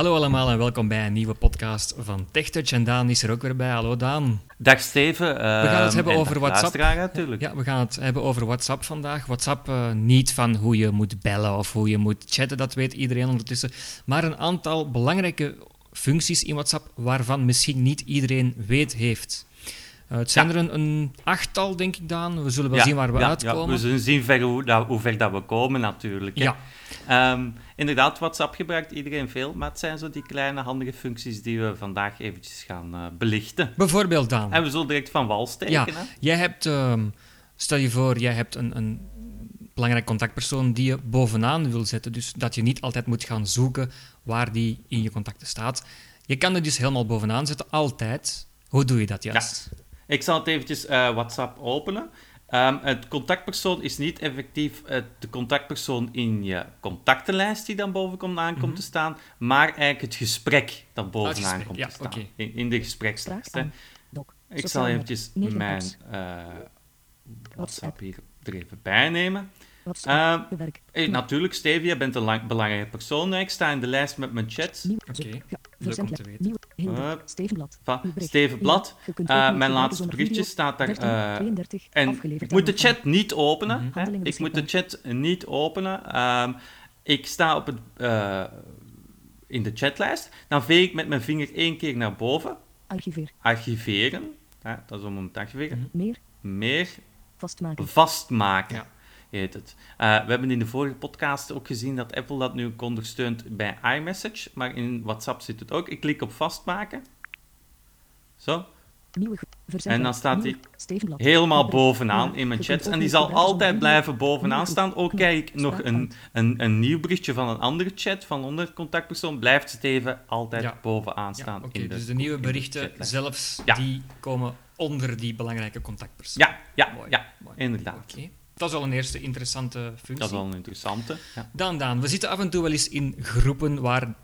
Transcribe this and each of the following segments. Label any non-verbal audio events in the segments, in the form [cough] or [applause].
Hallo allemaal en welkom bij een nieuwe podcast van TechTouch. En Daan is er ook weer bij. Hallo Daan. Dag Steven. we gaan het hebben over WhatsApp. natuurlijk. Ja, we gaan het hebben over WhatsApp vandaag. WhatsApp uh, niet van hoe je moet bellen of hoe je moet chatten, dat weet iedereen ondertussen. Maar een aantal belangrijke functies in WhatsApp waarvan misschien niet iedereen weet heeft. Uh, het zijn er een, een, achttal, denk ik, Daan. We zullen wel zien waar we uitkomen. we zullen zien ver hoe, dat, hoe ver dat we komen, natuurlijk. Hè. Ja. Um, inderdaad, WhatsApp gebruikt iedereen veel, maar het zijn zo die kleine handige functies die we vandaag eventjes gaan uh, belichten. Bijvoorbeeld, Daan. En we zullen direct van wal steken. Ja, hè? jij hebt, um, stel je voor, jij hebt een, een belangrijk contactpersoon die je bovenaan wil zetten. Dus dat je niet altijd moet gaan zoeken waar die in je contacten staat. Je kan er dus helemaal bovenaan zetten, altijd. Hoe doe je dat juist? Ja. Ik zal het eventjes uh, WhatsApp openen. Um, het contactpersoon is niet effectief uh, de contactpersoon in je contactenlijst die dan boven komt, aan komt mm -hmm. te staan, maar eigenlijk het gesprek dat bovenaan oh, komt ja, te staan. Okay. In, in, de gesprekslijst. Ik zal eventjes mijn uh, WhatsApp hier er even bij nemen. Uh, hey, natuurlijk, Stevie, je bent een lang, belangrijke persoon. Ik sta in de lijst met mijn chat. Oké, okay. leuk om te weten. Uh, Stevenblad. Stevenblad. Uh, mijn laatste berichtje staat daar. Uh, en ik moet de chat niet openen. Mm -hmm. Ik moet de chat niet openen. Um, ik sta op het, in de chatlijst. Dan veeg ik met mijn vinger één keer naar boven. Archiveer. Archiveren. dat is om hem te archiveren. -hmm. Meer. Meer. Vastmaken. Vastmaken. Ja heet het. Uh, we hebben in de vorige podcast ook gezien dat Apple dat nu ook ondersteunt bij iMessage, maar in WhatsApp zit het ook. Ik klik op vastmaken. Zo. En dan staat hij helemaal bovenaan in mijn chats. En die zal altijd blijven bovenaan staan. Ook kijk ik nog een, een, een nieuw berichtje van een andere chat, van onder contactpersoon, blijft Steven altijd ja. bovenaan staan. Ja, Oké, dus de nieuwe berichten zelfs, die komen onder die belangrijke contactpersoon. Ja, ja, Mooi. ja Mooi. inderdaad. Oké. Dat is al een eerste interessante functie. Dat is wel een interessante. Ja. Dan, Daan, we zitten af en toe wel eens in groepen waar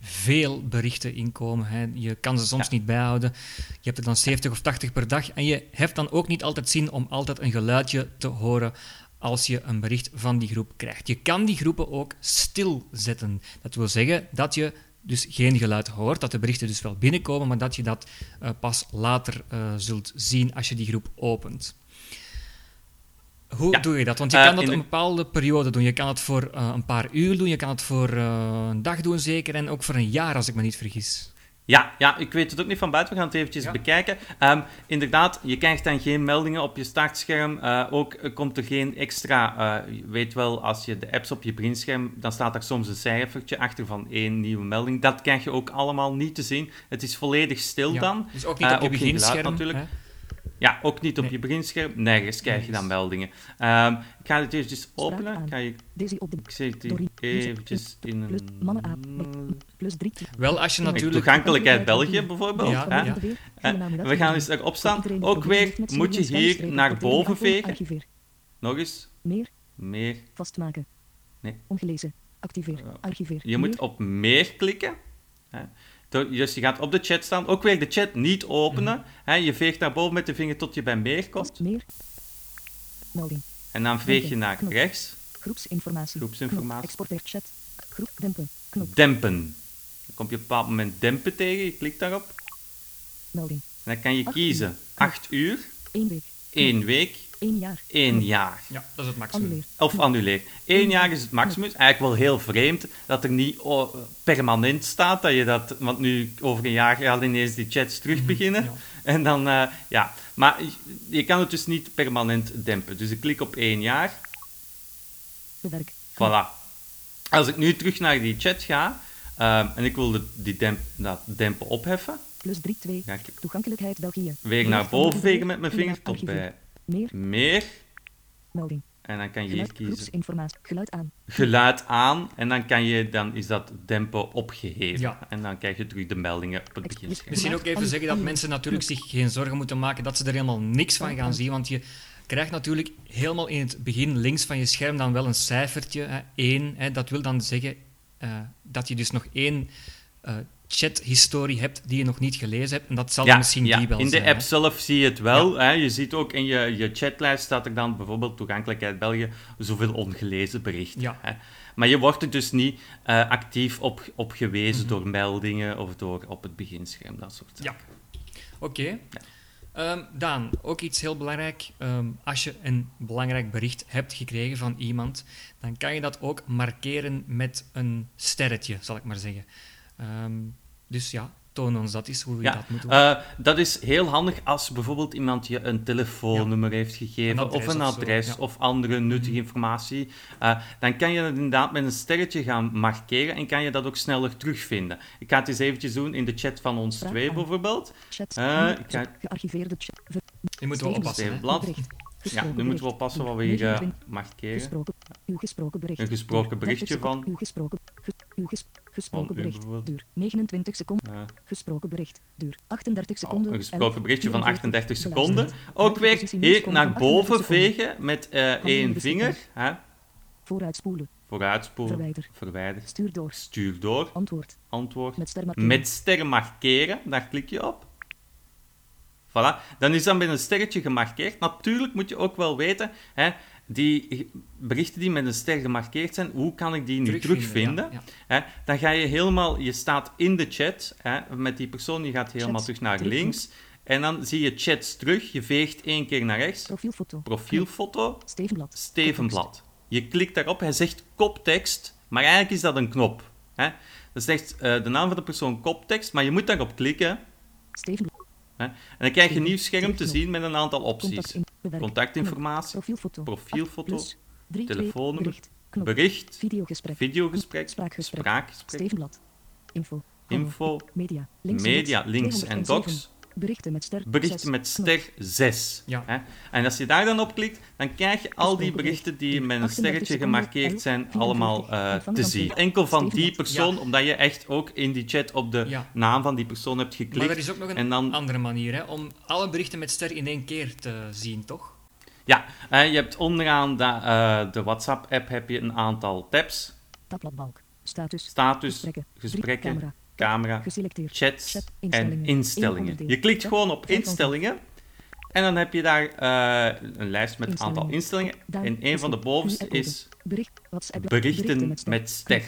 veel berichten in komen. Hè. Je kan ze soms ja. niet bijhouden. Je hebt er dan 70 of 80 per dag. En je hebt dan ook niet altijd zin om altijd een geluidje te horen als je een bericht van die groep krijgt. Je kan die groepen ook stilzetten. Dat wil zeggen dat je dus geen geluid hoort, dat de berichten dus wel binnenkomen, maar dat je dat uh, pas later uh, zult zien als je die groep opent. Hoe doe je dat? Want je kan uh, dat een bepaalde periode doen. Je kan het voor uh, een paar uur doen, je kan het voor uh, een dag doen zeker, en ook voor een jaar, als ik me niet vergis. Ja, ja, ik weet het ook niet van buiten. We gaan het eventjes ja. bekijken. Um, inderdaad, je krijgt dan geen meldingen op je startscherm. Uh, ook komt er geen extra... Uh, je weet wel, als je de apps op je beginscherm... dan staat er soms een cijfertje achter van één nieuwe melding. Dat krijg je ook allemaal niet te zien. Het is volledig stil ja. dan. Dus ook niet op je beginscherm, natuurlijk. Hè? Ja, ook niet op nee. je beginscherm. Nergens krijg je dan meldingen. Um, ik ga het eventjes openen. Ga je, ik zet die eventjes in een... Wel, als je natuurlijk... Toegankelijkheid België bijvoorbeeld. Ja, ja. Uh, we gaan eens erop staan. Ook weer moet je hier naar boven vegen. Nog eens. Meer. Meer. Vastmaken. Nee. Ongelezen. Activeer. Archiveer. Je moet op meer klikken. Dus je gaat op de chat staan, ook weer de chat niet openen. Mm -hmm. je veegt naar boven met de vinger tot je bij meer komt. Meer. Melding. En dan veeg je naar Knop. rechts. Groepsinformatie. Groepsinformatie. Exporteer chat. Groep dempen. Knop. Dempen. Dan kom je op een bepaald moment dempen tegen, je klikt daarop. Melding. En dan kan je Acht kiezen uur. 8 uur, Eén week. 1 week, Eén jaar. 1 jaar. Ja, dat is het maximum. Of annuleer. Eén jaar is het maximum. Eigenlijk wel heel vreemd dat er niet oh, permanent staat. Dat je dat, want nu over een jaar gaan ineens die chats terug beginnen. Ja. En dan, uh, ja. Maar je kan het dus niet permanent dempen. Dus ik klik op één jaar. Bewerk. Voilà. Als ik nu terug naar die chat ga um, en ik wil de, die demp, dat dempen opheffen. Plus 3, 2. Ga ik Toegankelijkheid België. weer naar boven vegen met mijn vinger tot bij Meer. meer. Melding. En dan kan je hier Geluid. kiezen. Geluid aan. geluid aan en dan, kan je, dan is dat dempen opgeheven. Ja. En dan krijg je terug de meldingen op het beginscherm. Misschien ook even zeggen dat mensen natuurlijk zich geen zorgen moeten maken dat ze er helemaal niks van gaan zien, want je krijgt natuurlijk helemaal in het begin links van je scherm dan wel een cijfertje, hè, 1. Hè, dat wil dan zeggen uh, dat je dus nog één uh, chathistorie hebt die je nog niet gelezen hebt. En dat zal Ja, misschien ja. die wel in de zijn. app hè. zelf zie je het wel. Hè. Je ziet ook in je, je chatlijst staat er dan bijvoorbeeld toegankelijkheid België, zoveel ongelezen berichten. Ja. Hè. Maar je wordt er dus niet eh, actief op, op gewezen Mhm. door meldingen of door op het beginscherm, dat soort Ja. zaken. Oké. Ehm, Daan, ook iets heel belangrijk. Ehm, als je een belangrijk bericht hebt gekregen van iemand, dan kan je dat ook markeren met een sterretje, zal ik maar zeggen. Ehm, dus ja, toon ons dat eens, hoe Ja, dat moet doen. Eh, dat is heel handig als bijvoorbeeld iemand je een telefoonnummer heeft gegeven, Een of een of zo, adres, ja. of andere nuttige informatie. Eh, dan kan je het inderdaad met een sterretje gaan markeren en kan je dat ook sneller terugvinden. Ik ga het eens eventjes doen in de chat van ons Vraag twee aan. bijvoorbeeld. Chat. Eh, nu, ik ga- Gearchiveerde chat. Ver- je moet wel oppassen. Ja, nu moeten we oppassen wat we hier eh, 29 markeren. Uw gesproken bericht. Een gesproken berichtje 30 seconden. van- Uw gesproken, uw bericht. Duur 29 seconden. Eh, Gesproken bericht. Duur 38 oh, seconden. een gesproken 11, berichtje van 38 beluisterd. seconden. Ook weer hier naar van 38 boven vegen met eh, Handen één vinger. Hè? Vooruitspoelen. Vooruitspoelen, Verwijder. verwijder. Stuur door. Stuur door, Antwoord. antwoord. Met ster markeren. Met sterren markeren, daar klik je op. Voilà, dan is dat met een sterretje gemarkeerd. Natuurlijk moet je ook wel weten, hè, die berichten die met een ster gemarkeerd zijn, hoe kan ik die nu terugvinden? ja, ja. Hè, dan ga je helemaal, je staat in de chat hè, met die persoon, je gaat helemaal Chats, terug naar terug. links. En dan zie je chats terug, je veegt één keer naar rechts. Profielfoto. Profielfoto, Stevenblad. Stevenblad. Je klikt daarop, hij zegt koptekst, maar eigenlijk is dat een knop. Hè? Dat zegt eh, de naam van de persoon koptekst, maar je moet daarop klikken. En dan krijg je een nieuw scherm te zien met een aantal opties. Contactinformatie, Profielfoto. profielfoto, Plus. 3, telefoonnummer, Bericht. Videogesprek. videogesprek, Spraakgesprek. spraakgesprek, Stevenblad. Info. Info, Media. Links en 207. docs. Berichten met ster. Berichten zes. met Knop. ster 6. Ja. Hè? En als je daar dan op klikt, dan krijg je al die berichten die met een 38 sterretje gemarkeerd 11, zijn, 44, allemaal eh, te zien. Enkel van die persoon, omdat je echt ook in die chat op de Ja. naam van die persoon hebt Maar geklikt. er is ook nog een en dan- andere manier hè, om alle berichten met ster in één keer te zien, toch? Ja, je hebt onderaan de, eh, de WhatsApp-app heb je een aantal tabs. Tabbladbalk. Status. Status, Gesprekken. gesprekken, Camera. chats Chat, en instellingen. Je klikt gewoon op instellingen en dan heb je daar eh, een lijst met een aantal Instellingen. En een van de bovenste is berichten met ster.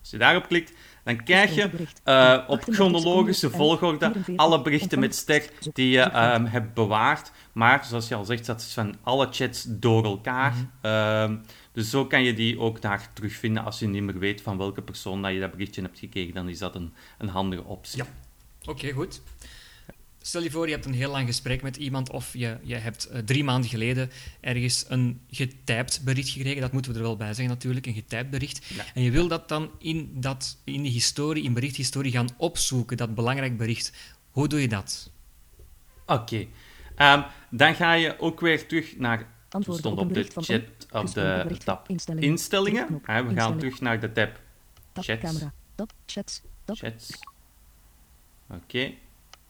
Als je daarop klikt, dan krijg je eh, op 38 chronologische volgorde 44, alle berichten met ster die je ehm, hebt bewaard. Maar zoals je al zegt, dat is van alle chats door elkaar. Mhm. Ehm, dus zo kan je die ook daar terugvinden. Als je niet meer weet van welke persoon dat je dat berichtje hebt gekregen, dan is dat een, een handige optie. Ja. Oké, goed. Stel je voor, je hebt een heel lang gesprek met iemand of je, je hebt eh, drie maanden geleden ergens een getypt bericht gekregen. Dat moeten we er wel bij zeggen natuurlijk, een getypt bericht. Ja. En je wil dat dan in, dat, in die historie, in berichthistorie gaan opzoeken, dat belangrijk bericht. Hoe doe je dat? Oké. Ehm, dan ga je ook weer terug naar... Antwoord stond op de chat op de tab Instellingen. we gaan Instellingen. terug naar de tab Tab. chats. Camera. Tab. Chats. Tab. chats. Oké.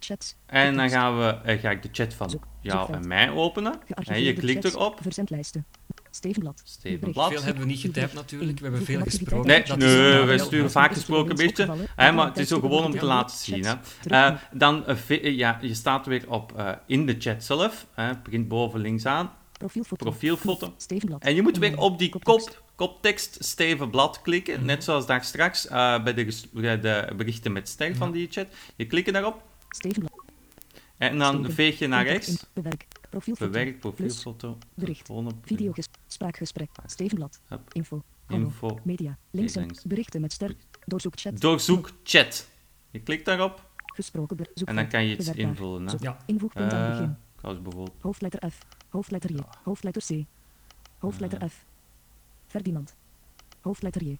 Chats. En dan gaan we, eh, ga ik de chat van jou en mij openen. Hè, je klikt erop. Verzendlijsten. Stevenblad. Stevenblad. Veel hebben we niet getypt natuurlijk, we hebben veel gesproken. Nee, Dat nee, een wij nadeel. sturen vaak gesproken berichten. Hè, maar het is ook gewoon om te laten zien. Hè. Eh, dan, eh, ja, je staat weer op eh, in de chat zelf. Hè, begint boven linksaan. Profielfoto. Profielfoto. Stevenblad. En je moet weer op die Koptekst. kop, koptekst Steven Blad klikken. Mhm. Net zoals daar straks eh, bij, de, bij de berichten met ster van die chat. Je klikt daarop. Stevenblad. En dan Steven. veeg je naar rechts. Bewerk. Profielfoto. Bewerk, profielfoto, Bericht. Videoges. Spraakgesprek. Stevenblad. Hup. Info. Info. Media. Links en links. berichten met ster. Doorzoek chat. Doorzoek chat. Je klikt daarop Gesproken en dan kan je iets invullen. Hè. Zoek. Ja. Invoegpunt aan het Eh, begin. zoals bijvoorbeeld Hoofdletter F. Hoofdletter J. Hoofdletter C. Hoofdletter Eh. F. Ferdinand. Hoofdletter J.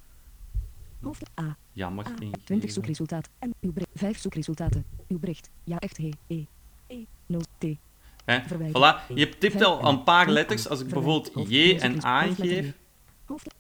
Hoofdletter A. jammer. A. ingegeven. 20 zoekresultaat. En uw bericht. 5 zoekresultaten. Uw bericht. Ja, echt he. E. E. 0. T. Hè. Voilà, je tipt al een paar letters. Als ik bijvoorbeeld J en A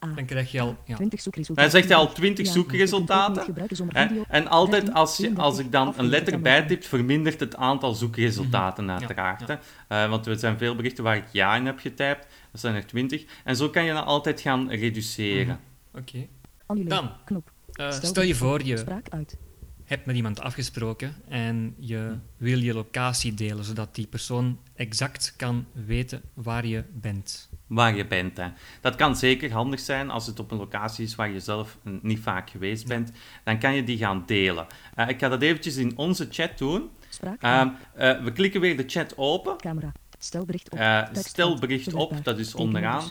A. Dan krijg je al... Ja. 20 zoekresultaten. dan zegt hij al 20 Ja, je kunt ook zoekresultaten. niet Hè? En altijd 13, als, je, als ik dan een 34 letter bijtip, vermindert het aantal zoekresultaten Mhm. uiteraard. Ja, hè. Eh, want er zijn veel berichten waar ik ja in heb getypt. Dat zijn er 20. En zo kan je dan altijd gaan reduceren. Oké. Annuleren. Dan. Knop. Eh, Stel stel je voor, je Spraak uit. hebt met iemand afgesproken en je wil je locatie delen, zodat die persoon exact kan weten waar je bent. waar je bent. Hè. Dat kan zeker handig zijn als het op een locatie is waar je zelf niet vaak geweest bent. Dan kan je die gaan delen. Eh, ik ga dat eventjes in onze chat doen. Spraak. Ehm, eh, we klikken weer de chat open. Camera. Stel bericht op. Eh, Tekst stel uit. bericht op, dat is onderaan.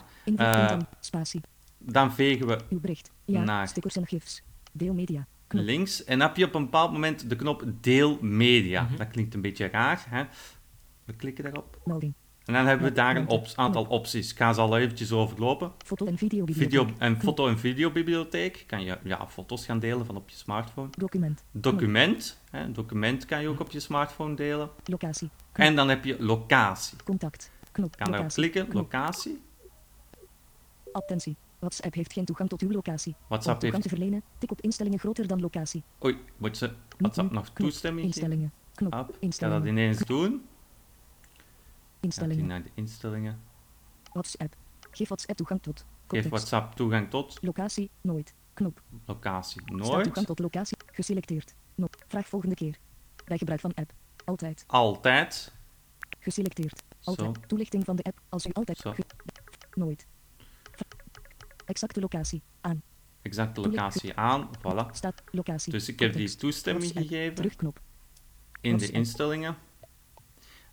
Spatie. Dan vegen we Uw bericht. Ja. naar Stickers en gifs. Deel media. Knop. links en dan heb je op een bepaald moment de knop deel media. Mhm. Dat klinkt een beetje raar. Hè? We klikken daarop. Melding. En dan hebben we daar een op- aantal opties. Ik ga ze al eventjes overlopen. Foto en video. Video en foto- en videobibliotheek. Kan je ja, foto's gaan delen van op je smartphone. Document. Document. Hè, document kan je ook op je smartphone delen. Locatie. En dan heb je locatie. Contact. Knop. Kan daarop klikken. Knop. Locatie. Attentie. WhatsApp heeft geen toegang tot uw locatie. WhatsApp Om toegang heeft... te verlenen, tik op instellingen groter dan locatie. Oei, moet ze WhatsApp nog Knop. toestemming? Instellingen. Knop. Ik ga dat ineens doen. Instellingen. naar de instellingen. WhatsApp. Geef WhatsApp toegang tot. Geef. WhatsApp toegang tot Locatie. Nooit. Knop. locatie. Staat Nooit. toegang tot locatie. Geselecteerd. Knop. Vraag volgende keer. Bij gebruik van app. Altijd. Altijd. Geselecteerd. Altijd. Zo. Toelichting van de app. Als u altijd. Nooit. Exacte locatie. Aan. Exacte locatie aan. Voilà. Staat locatie. Dus ik heb die toestemming gegeven Terugknop. in de instellingen.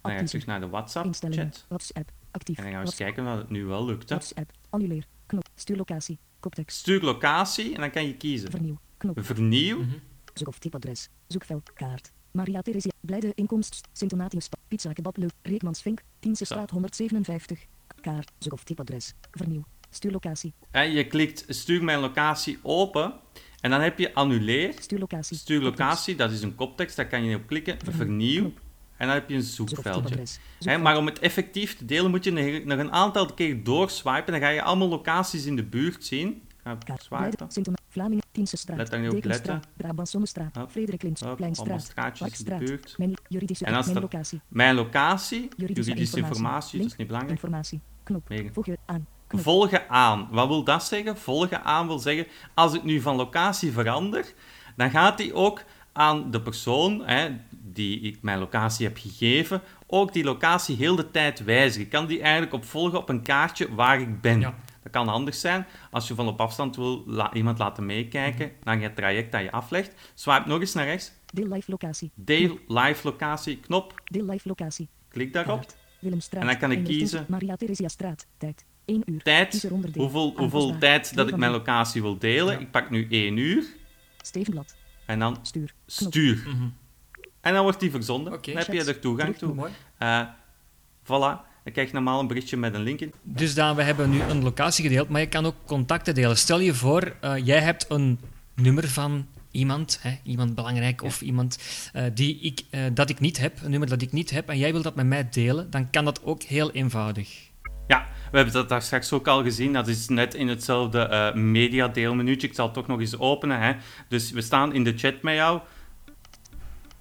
Dan ga ik terug naar de Instellingen. WhatsApp-chat. WhatsApp. Actief. En dan gaan we eens kijken of het nu wel lukt. Hè. WhatsApp. Annuleer. Knop. Stuur locatie. Koptekst. Stuur locatie en dan kan je kiezen. Vernieuw. Knop. Vernieuw. Mhm. Zoek of typadres. Zoekveld. Kaart. Maria Theresia. Blijde inkomst. Sint-Donatius. Pizza kebab leuk. Reekmansvink. Tiense Zo. straat 157. Kaart. Zoek of typadres. Vernieuw. Stuur locatie. En je klikt stuur mijn locatie open. En dan heb je annuleer. Stuur locatie. Stuur Koptekst. locatie, dat is een koptekst, daar kan je op klikken. Vernieuw. En dan heb je een zoekveldje. Zoekveld. maar om het effectief te delen moet je nog- een aantal keer doorswipen. Dan ga je allemaal locaties in de buurt zien. Ga swipen. Vlamingen. Tiense straat. Let daar niet op letten. Brabantsonnestraat. Hop, Frederik de Parkstraat. buurt. Mijn juridische, En als mijn locatie. Mijn locatie, Juridische, informatie, dat is niet belangrijk. Informatie. Knop. Voeg je aan. Volgen aan. Wat wil dat zeggen? Volgen aan wil zeggen, als ik nu van locatie verander, dan gaat hij ook aan de persoon hè, die ik mijn locatie heb gegeven, ook die locatie heel de tijd wijzigen. Ik kan die eigenlijk op volgen op een kaartje waar ik ben. Ja. Dat kan handig zijn als je van op afstand wil la- iemand laten meekijken naar het traject dat je aflegt. Swipe nog eens naar rechts. Deel live locatie. Deel live locatie knop. Deel live locatie. Klik daarop. En dan kan ik 120, kiezen. Maria Theresia straat. Tijd. 1 uur. Tijd. Hoeveel, hoeveel tijd dat ik mijn locatie wil delen. Ja. Ik pak nu 1 uur. Stevenblad. En dan Stuur. Stuur. Mhm. En dan wordt die verzonden. Dan heb je er toegang toe. Mooi. Eh, voilà. Dan krijg je normaal een berichtje met een link in. Dus Daan, we hebben nu een locatie gedeeld, maar je kan ook contacten delen. Stel je voor, eh, jij hebt een nummer van iemand, hè, iemand belangrijk of iemand eh, die ik, eh, dat ik niet heb, een nummer dat ik niet heb, en jij wilt dat met mij delen, dan kan dat ook heel eenvoudig. Ja, we hebben dat daar straks ook al gezien. Dat is net in hetzelfde eh mediadeelmenuutje. Ik zal het toch nog eens openen. Hè. Dus we staan in de chat met jou.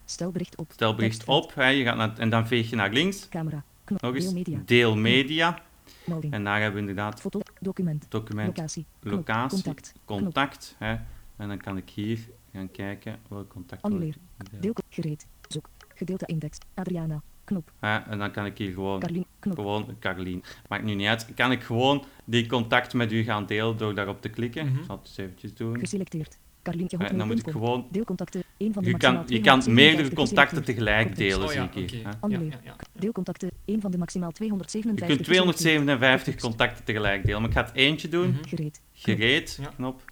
Stel bericht op. Stel bericht Tekstveld. op. Hè. Je gaat naar, en dan veeg je naar links. Camera. Knop. Nog eens. Deel media. Deel media. Melding. En daar hebben we inderdaad Foto. Document. document, Locatie. Locatie, Contact. contact. Hè. En dan kan ik hier gaan kijken welk contact delen. Deel. Gereed. Zoek. Gedeelte index. Adriana. Knop. Hè. En dan kan ik hier gewoon Carlien. Knop. Gewoon, Carlien. Maakt nu niet uit. Kan ik gewoon die contact met u gaan delen door daarop te klikken? Mhm. Ik zal het eens eventjes doen. Geselecteerd. Carlientje Ja, en dan moet ik gewoon... Deelcontacten. 1 van de Je kan, je kan 257 meerdere contacten tegelijk Context. delen, Oh ja, zie ik hier. hè. Ja, ja, ja. Deelcontacten. 1 van de maximaal Je 257 kunt 257 contacten tegelijk delen, maar ik ga het eentje doen. Mhm. Gereed. Gereed, Ja. knop.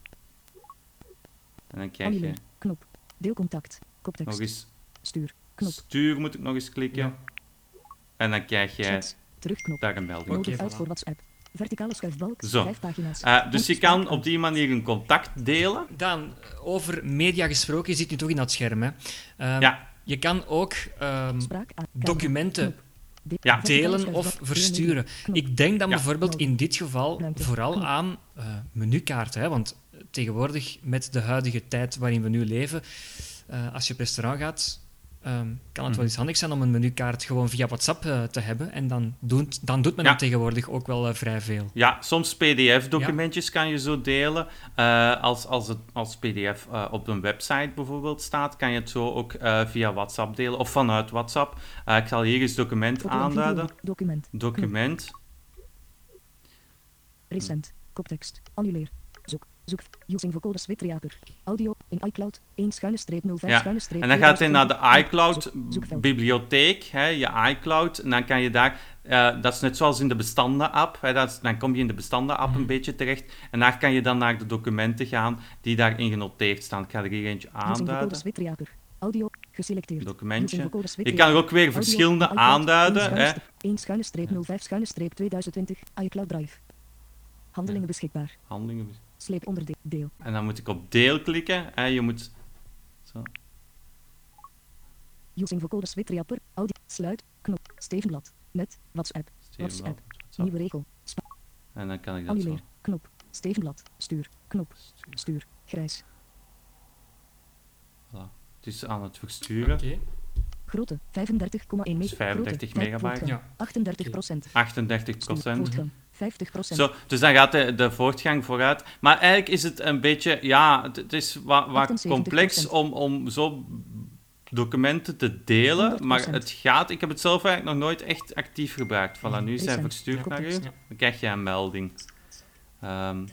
En dan krijg je Annuleer. Knop. Deelcontact. nog Koptekst. eens Stuur. Knop. stuur, moet ik nog eens klikken. Ja. En dan krijg je. Terugknop. daar een melding. Oké, Nodig uit voor WhatsApp. Verticale schuifbalk. Zo. Vijf pagina's. Eh, dus je kan op die manier een contact delen. Daan, over media gesproken, je zit nu toch in dat scherm. Hè? Ehm, Ja. Je kan ook ehm, documenten Ja. delen of versturen. Ik denk dan Ja. bijvoorbeeld in dit geval vooral aan eh, menukaarten. Hè? Want tegenwoordig, met de huidige tijd waarin we nu leven, eh, als je op restaurant gaat, ehm, kan het Mhm. wel eens handig zijn om een menukaart gewoon via WhatsApp eh, te hebben. En dan doet, dan doet men Ja. dat tegenwoordig ook wel eh, vrij veel. Ja, soms PDF-documentjes kan je zo delen. Eh, als, als het als PDF op een website bijvoorbeeld staat, kan je het zo ook eh, via WhatsApp delen of vanuit WhatsApp. Eh, ik zal hier eens document Foto en video. aanduiden. Document. Document. Recent. Koptekst. Annuleer. Zoek. Using vocoders Witreaper. Audio. In iCloud. 1 schuine streep 05 Ja, schuine streep En dan gaat hij naar de 2020. Zoek- zoekveld. iCloud-bibliotheek, je iCloud. En dan kan je daar, eh, dat is net zoals in de bestanden-app, hè, dat is- dan kom je in de bestanden-app Mhm. een beetje terecht. En daar kan je dan naar de documenten gaan die daarin genoteerd staan. Ik ga er hier eentje aanduiden. Audio. Geselecteerd. Documentje. Je kan er ook weer Audio, verschillende iCloud, aanduiden. 1 Hè. schuine streep- 1 schuine streep 05 schuine streep 2020. iCloud Drive. Handelingen beschikbaar. Handelingen. Sleep onderdeel. En dan moet ik op deel klikken. Hè. Je moet... Zo. Using vocoders Witreaper. Audio. Sluit. Knop. Stevenblad. Met. WhatsApp. Stevenblad, WhatsApp. WhatsApp. Nieuwe regel. En dan kan ik dat zo Annuleer. Knop. Stevenblad. Stuur. Knop. Stuur. Grijs. Voilà. Het is aan het versturen. Oké. Grootte 35,1 meter. 35 Grootte, megabyte. voortgang, Ja. 38 procent. 38 procent. Voortgang 50 procent. Zo, dus dan gaat de, de voortgang vooruit. Maar eigenlijk is het een beetje, ja, het, het is wat, wat 78%. complex om, om zo documenten te delen. Maar 100%. het gaat, ik heb het zelf eigenlijk nog nooit echt actief gebruikt. Voilà, nu zijn Recent. verstuurd naar u. Dan krijg je een melding. Ehm,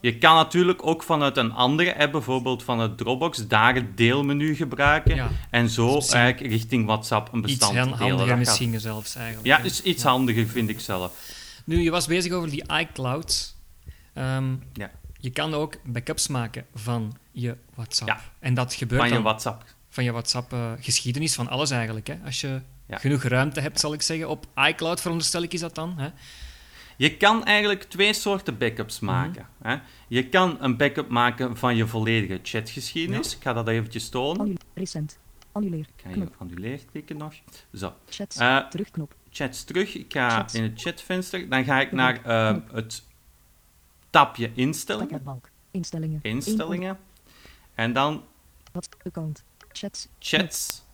je kan natuurlijk ook vanuit een andere app, bijvoorbeeld van het Dropbox, daar het deelmenu gebruiken. Ja. En zo eigenlijk richting WhatsApp een Iets bestand delen. Dat handiger misschien zelfs eigenlijk. Ja, is iets handiger, vind ik zelf. Nu, je was bezig over die iCloud. Ehm, Ja. Je kan ook backups maken van je WhatsApp. Ja. En dat gebeurt Van je dan WhatsApp. van je WhatsApp-geschiedenis, van alles eigenlijk. Hè? Als je Ja. genoeg ruimte hebt, zal ik zeggen. Op iCloud veronderstel ik is dat dan. Hè? Je kan eigenlijk twee soorten backups Mhm. maken. Hè? Je kan een backup maken van je volledige chatgeschiedenis. Ik ga dat eventjes tonen. Recent. Annuleer. Ik ga hier Knop. op annuleer klikken nog. Zo, Chats. Eh, Terugknop. Chats terug. Ik ga Chats. in het chatvenster. Dan ga ik naar Knop. Knop. het tapje instellingen. Instellingen. Instellingen. En dan Wat? Account. Chats. chats.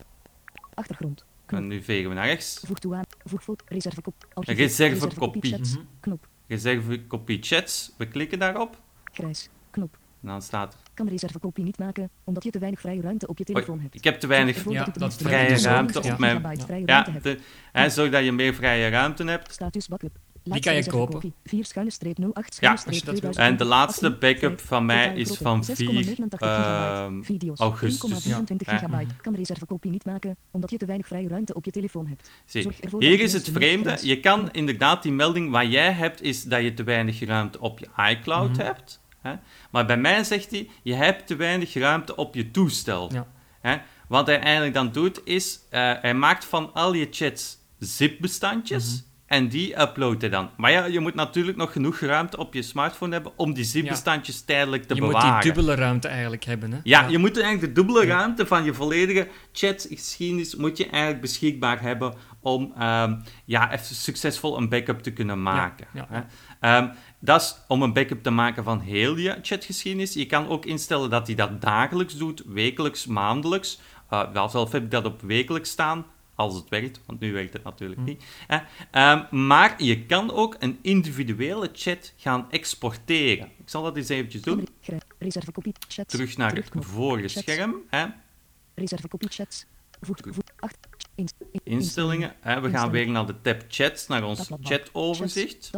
Achtergrond. En nu vegen we naar rechts. Voeg toe aan. Voeg foto. Reservekop. Reservekopie. Chats. Mhm. Knop. Reservekopie chats. We klikken daarop. Grijs. Knop. En dan staat er... Kan reservekopie niet maken, omdat je te weinig vrije ruimte op je telefoon Oei, hebt. ik heb te weinig Ja, dat tenminste vrije 50 ruimte op mijn- vrije Ja, ruimte de, hè, zorg dat je meer vrije ruimte hebt. Status backup. Die kan je kopen. 4 schuine streep 08 Ja, schuine streep dat. 2020. En de laatste backup van mij is van 6,89 4 gigabyte. ehm, Video's, augustus. 1,24 Ja. gigabyte. Kan reservekopie niet maken, omdat je te weinig vrije ruimte op je telefoon hebt. Zie, hier dat is het vreemde. Je kan inderdaad die melding wat jij hebt, is dat je te weinig ruimte op je iCloud Mhm. hebt. Hè? Maar bij mij zegt hij, je hebt te weinig ruimte op je toestel. Ja. Hè? Wat hij eigenlijk dan doet, is eh, hij maakt van al je chats zip-bestandjes. Mhm. En die uploadt hij dan. Maar ja, je moet natuurlijk nog genoeg ruimte op je smartphone hebben om die zip-bestandjes tijdelijk te je bewaren. moet die dubbele ruimte eigenlijk hebben. Hè? Ja, je moet eigenlijk de dubbele ruimte van je volledige chatgeschiedenis moet je eigenlijk beschikbaar hebben om ehm, ja, even succesvol een backup te kunnen maken. hè. Ehm, dat is om een backup te maken van heel je chatgeschiedenis. Je kan ook instellen dat hij dat dagelijks doet, wekelijks, maandelijks. Uh, wel, zelf heb ik dat op wekelijks staan, als het werkt, want nu werkt het natuurlijk niet. Hè. Ehm, maar je kan ook een individuele chat gaan exporteren. Ik zal dat eens eventjes doen. Terug naar het vorige Chats. scherm. Hè. Reservekopie chats. Voeg, voeg, acht, in, in- Instellingen. Hè. We gaan weer naar de tab chats, naar ons chatoverzicht.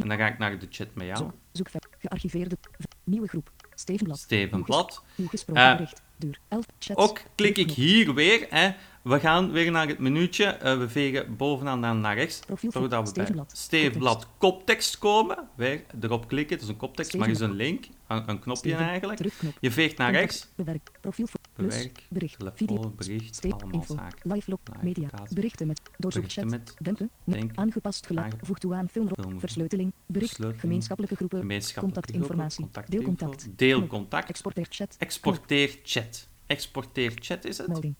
En dan ga ik naar de chat met jou. zo, zoekveld, gearchiveerde, nieuwe groep. Steven Blad. Nieuw gesproken Eh, bericht, duur, 11, chats. Ook klik ik hier weer. Hè. We gaan weer naar het minuutje. Eh, we vegen bovenaan naar, naar rechts. Zodat we bij. Stevenblad koptekst komen. Weer erop klikken. Het is een koptekst, maar is een link. Een, een knopje Steven, eigenlijk. Je veegt naar Contact, rechts. Bewerk, profiel plus, Bewerk, bericht, telefoon, bericht, steek, allemaal info, zaken. live media, berichten met, doorzoek Berichten chat, met, dempen, denk- aangepast geluid, voeg toe aan, filmrol, Film- versleuteling, bericht, gemeenschappelijke groepen, Gemeenschappelijke contactinformatie, deelcontact, Deelcontact. exporteer chat, Exporteer chat. Exporteer chat is het. melding.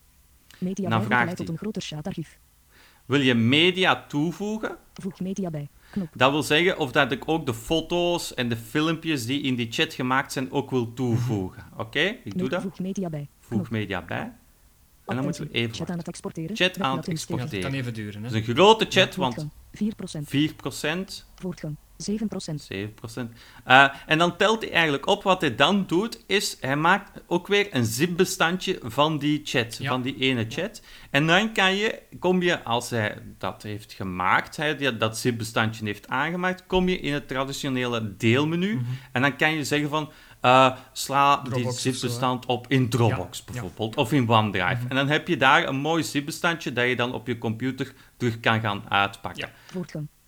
Media Nou bij vraagt leidt tot hij. een groter chatarchief. Wil je media toevoegen? Voeg media bij, knop, Dat wil zeggen of dat ik ook de foto's en de filmpjes die in die chat gemaakt zijn ook wil toevoegen. Oké, ik doe dat. voeg media bij, Voeg media bij. En dan moeten we even Chat aan het exporteren. Chat aan het. Ja, dat kan even duren. Hè. Dat is een grote chat, want Voortgang. 4%. 4%, Voortgang. 7%. 7%. Eh, en dan telt hij eigenlijk op. Wat hij dan doet, is hij maakt ook weer een zip-bestandje van die chat, Ja. van die ene chat. En dan kan je, kom je, als hij dat heeft gemaakt, hij dat zip-bestandje heeft aangemaakt, kom je in het traditionele deelmenu. En dan kan je zeggen van, eh, sla Dropbox die zip-bestand op in Dropbox Ja, ja. bijvoorbeeld, of in OneDrive. En dan heb je daar een mooi zip-bestandje dat je dan op je computer terug kan gaan uitpakken. Ja.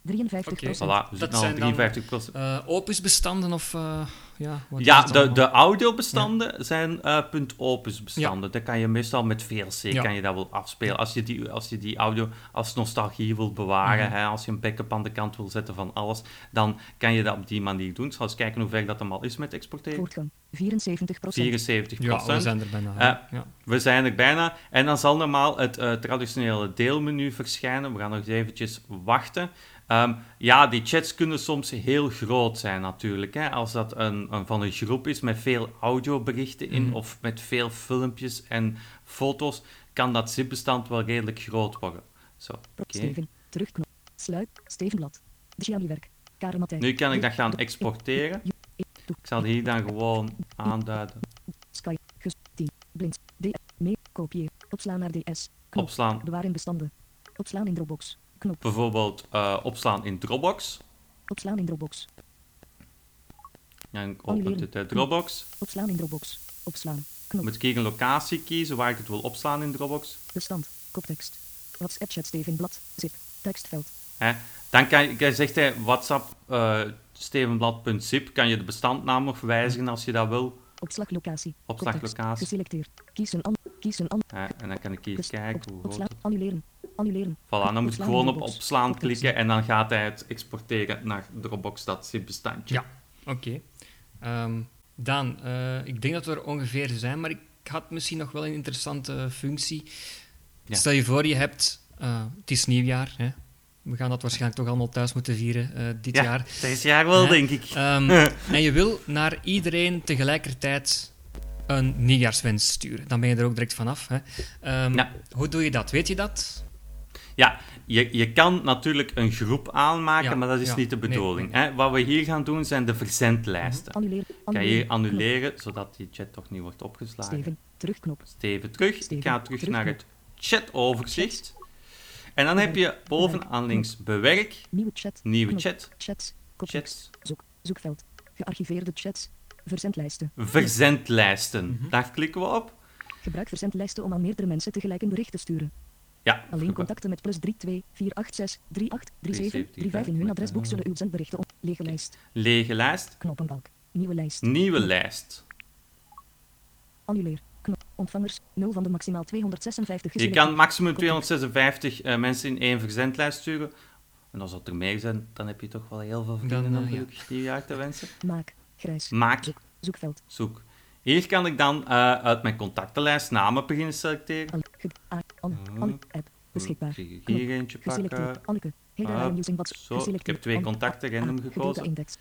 Voortgang. 53%. Oké. Voilà, we Dat al zijn dan- 53%. Eh, Opus-bestanden of... eh, ja, wat Ja, de, allemaal? de audiobestanden zijn eh .opus bestanden. Dat kan je meestal met VLC Ja. kan je dat wel afspelen. Als je die, als je die audio als nostalgie wil bewaren, Mhm. hè, als je een backup aan de kant wil zetten van alles, dan kan je dat op die manier doen. Ik zal eens kijken hoe ver dat hem al is met exporteren. Voortgang. 74%. 74 Ja, we zijn er bijna. ja. We zijn er bijna. En dan zal normaal het eh, traditionele deelmenu verschijnen. We gaan nog eventjes wachten. Ehm, ja, die chats kunnen soms heel groot zijn natuurlijk. Hè? Als dat een, een van een groep is met veel audioberichten in Mhm. of met veel filmpjes en foto's, kan dat zipbestand wel redelijk groot worden. Zo, oké. Steven. Terugknop. Sluit. Stevenblad. Matthij. Nu kan ik dat gaan exporteren. Ik zal hier dan gewoon aanduiden. Sky. Ges. 10. Blind. D. Mee. Kopieer. Opslaan naar DS. Knop. Opslaan, Bewaar in bestanden. Opslaan in Dropbox. Knop. bijvoorbeeld eh, opslaan in Dropbox. Opslaan in Dropbox. Dan opent het de Dropbox. Opslaan in Dropbox. Opslaan. Knop. Moet ik hier een locatie kiezen waar ik het wil opslaan in Dropbox? Bestand. Koptekst. WhatsApp chat Steven blad. Zip. Tekstveld. Hè? Dan kan je, zegt hij WhatsApp eh stevenblad.zip, kan je de bestandnaam nog wijzigen als je dat wil. Opslaglocatie. Opslaglocatie. Geselecteerd. Kies een an. Kies een an. Hè? En dan kan ik hier kijken hoe groot het Annuleren. Annuleren. Voilà, dan moet ik gewoon op opslaan klikken en dan gaat hij het exporteren naar Dropbox, dat zip-bestandje. Ja. Oké. Ehm, Daan, eh, ik denk dat we er ongeveer zijn, maar ik had misschien nog wel een interessante functie. Ja. Stel je voor, je hebt... eh, het is nieuwjaar, hè. We gaan dat waarschijnlijk toch allemaal thuis moeten vieren eh, dit Ja, jaar. deze jaar wel, Hè? denk ik. Ehm, [laughs] en je wil naar iedereen tegelijkertijd een nieuwjaarswens sturen. Dan ben je er ook direct vanaf. Hè. Ehm, Ja. Hoe doe je dat? Weet je dat? Ja, je, je kan natuurlijk een groep aanmaken, Ja, maar dat is ja. niet de Nee, bedoeling. nee, Hè? Wat we hier gaan doen, zijn de verzendlijsten. Annuleren. Kan je hier Annuleren. annuleren, zodat die chat toch niet wordt opgeslagen. Steven. Terugknop. Steven terug. Ik ga terug terug naar het chatoverzicht. En dan heb je bovenaan links bewerk, Nieuwe chat. nieuwe Knop. chat, Chats. Chats, Zoek. Zoekveld. Gearchiveerde chats. Verzendlijsten. verzendlijsten. Mhm. Daar klikken we op. Gebruik verzendlijsten om aan meerdere mensen tegelijk een bericht te sturen. Ja, Alleen contacten met plus 32 486 38 37 35 in hun adresboek zullen uw zendberichten op. Lege lijst. lege lijst, Knoppenbalk. Nieuwe lijst. nieuwe lijst. Annuleer. Knop. Ontvangers. 0 van de maximaal 256 Je kan maximum 256 eh, mensen in één verzendlijst sturen. En als dat er meer zijn, dan heb je toch wel heel veel vrienden Dan, om eh, ja. gelukkig nieuwjaar te wensen. Maak. Grijs. Maak, Zoek. Zoekveld. zoek. Hier kan ik dan eh, uit mijn contactenlijst namen beginnen selecteren. Al. Ge. A. App. Beschikbaar. Hier eentje pakken. Anneke. WhatsApp. Zo, ik heb twee contacten random gekozen. index.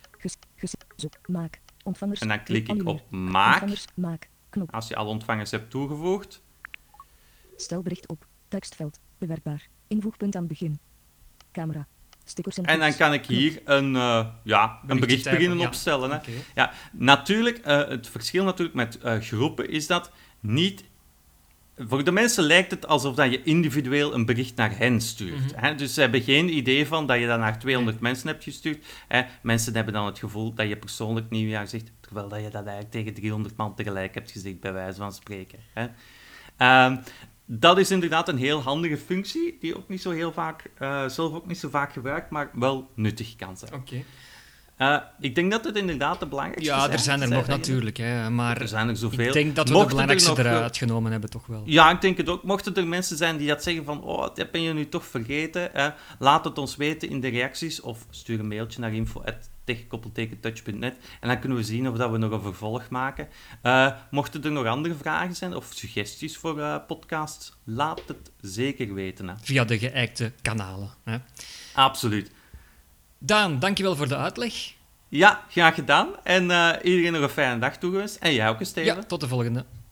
Zoek. Maak. Ontvangers. En dan klik ik op maak. Maak. Knop. Als je alle ontvangers hebt toegevoegd. Stel bericht op. Tekstveld. Bewerkbaar. Invoegpunt aan begin. Camera. Stickers en En dan kan ik hier een, eh, ja, een bericht beginnen ja. opstellen. Hè. Ja, natuurlijk, eh, het verschil natuurlijk met eh, groepen is dat niet... Voor de mensen lijkt het alsof dat je individueel een bericht naar hen stuurt. Mhm. hè? Dus ze hebben geen idee van dat je dat naar 200 mensen hebt gestuurd. Hè? Mensen hebben dan het gevoel dat je persoonlijk nieuwjaar zegt, terwijl dat je dat eigenlijk tegen 300 man tegelijk hebt gezegd, bij wijze van spreken. Hè? Ehm, dat is inderdaad een heel handige functie, die ook niet zo heel vaak, eh, zelf ook niet zo vaak gebruikt, maar wel nuttig kan zijn. Oké. Eh, ik denk dat het inderdaad de belangrijkste Ja, er zijn er nog natuurlijk, hè, maar Er zijn er zoveel. ik denk dat we de er nog, eruit genomen hebben, toch wel. Ja, ik denk het ook. Mochten er mensen zijn die dat zeggen van, oh, dat ben je nu toch vergeten, hè, laat het ons weten in de reacties of stuur een mailtje naar info.techkoppeltekentouch.net en dan kunnen we zien of dat we nog een vervolg maken. Eh, mochten er nog andere vragen zijn of suggesties voor eh, podcasts, laat het zeker weten. Hè. Via de geëikte kanalen. Hè. Absoluut. Daan, dankjewel voor de uitleg. Ja, graag gedaan. En eh, iedereen nog een fijne dag toegewenst. En jij ook, Steven. Ja, tot de volgende.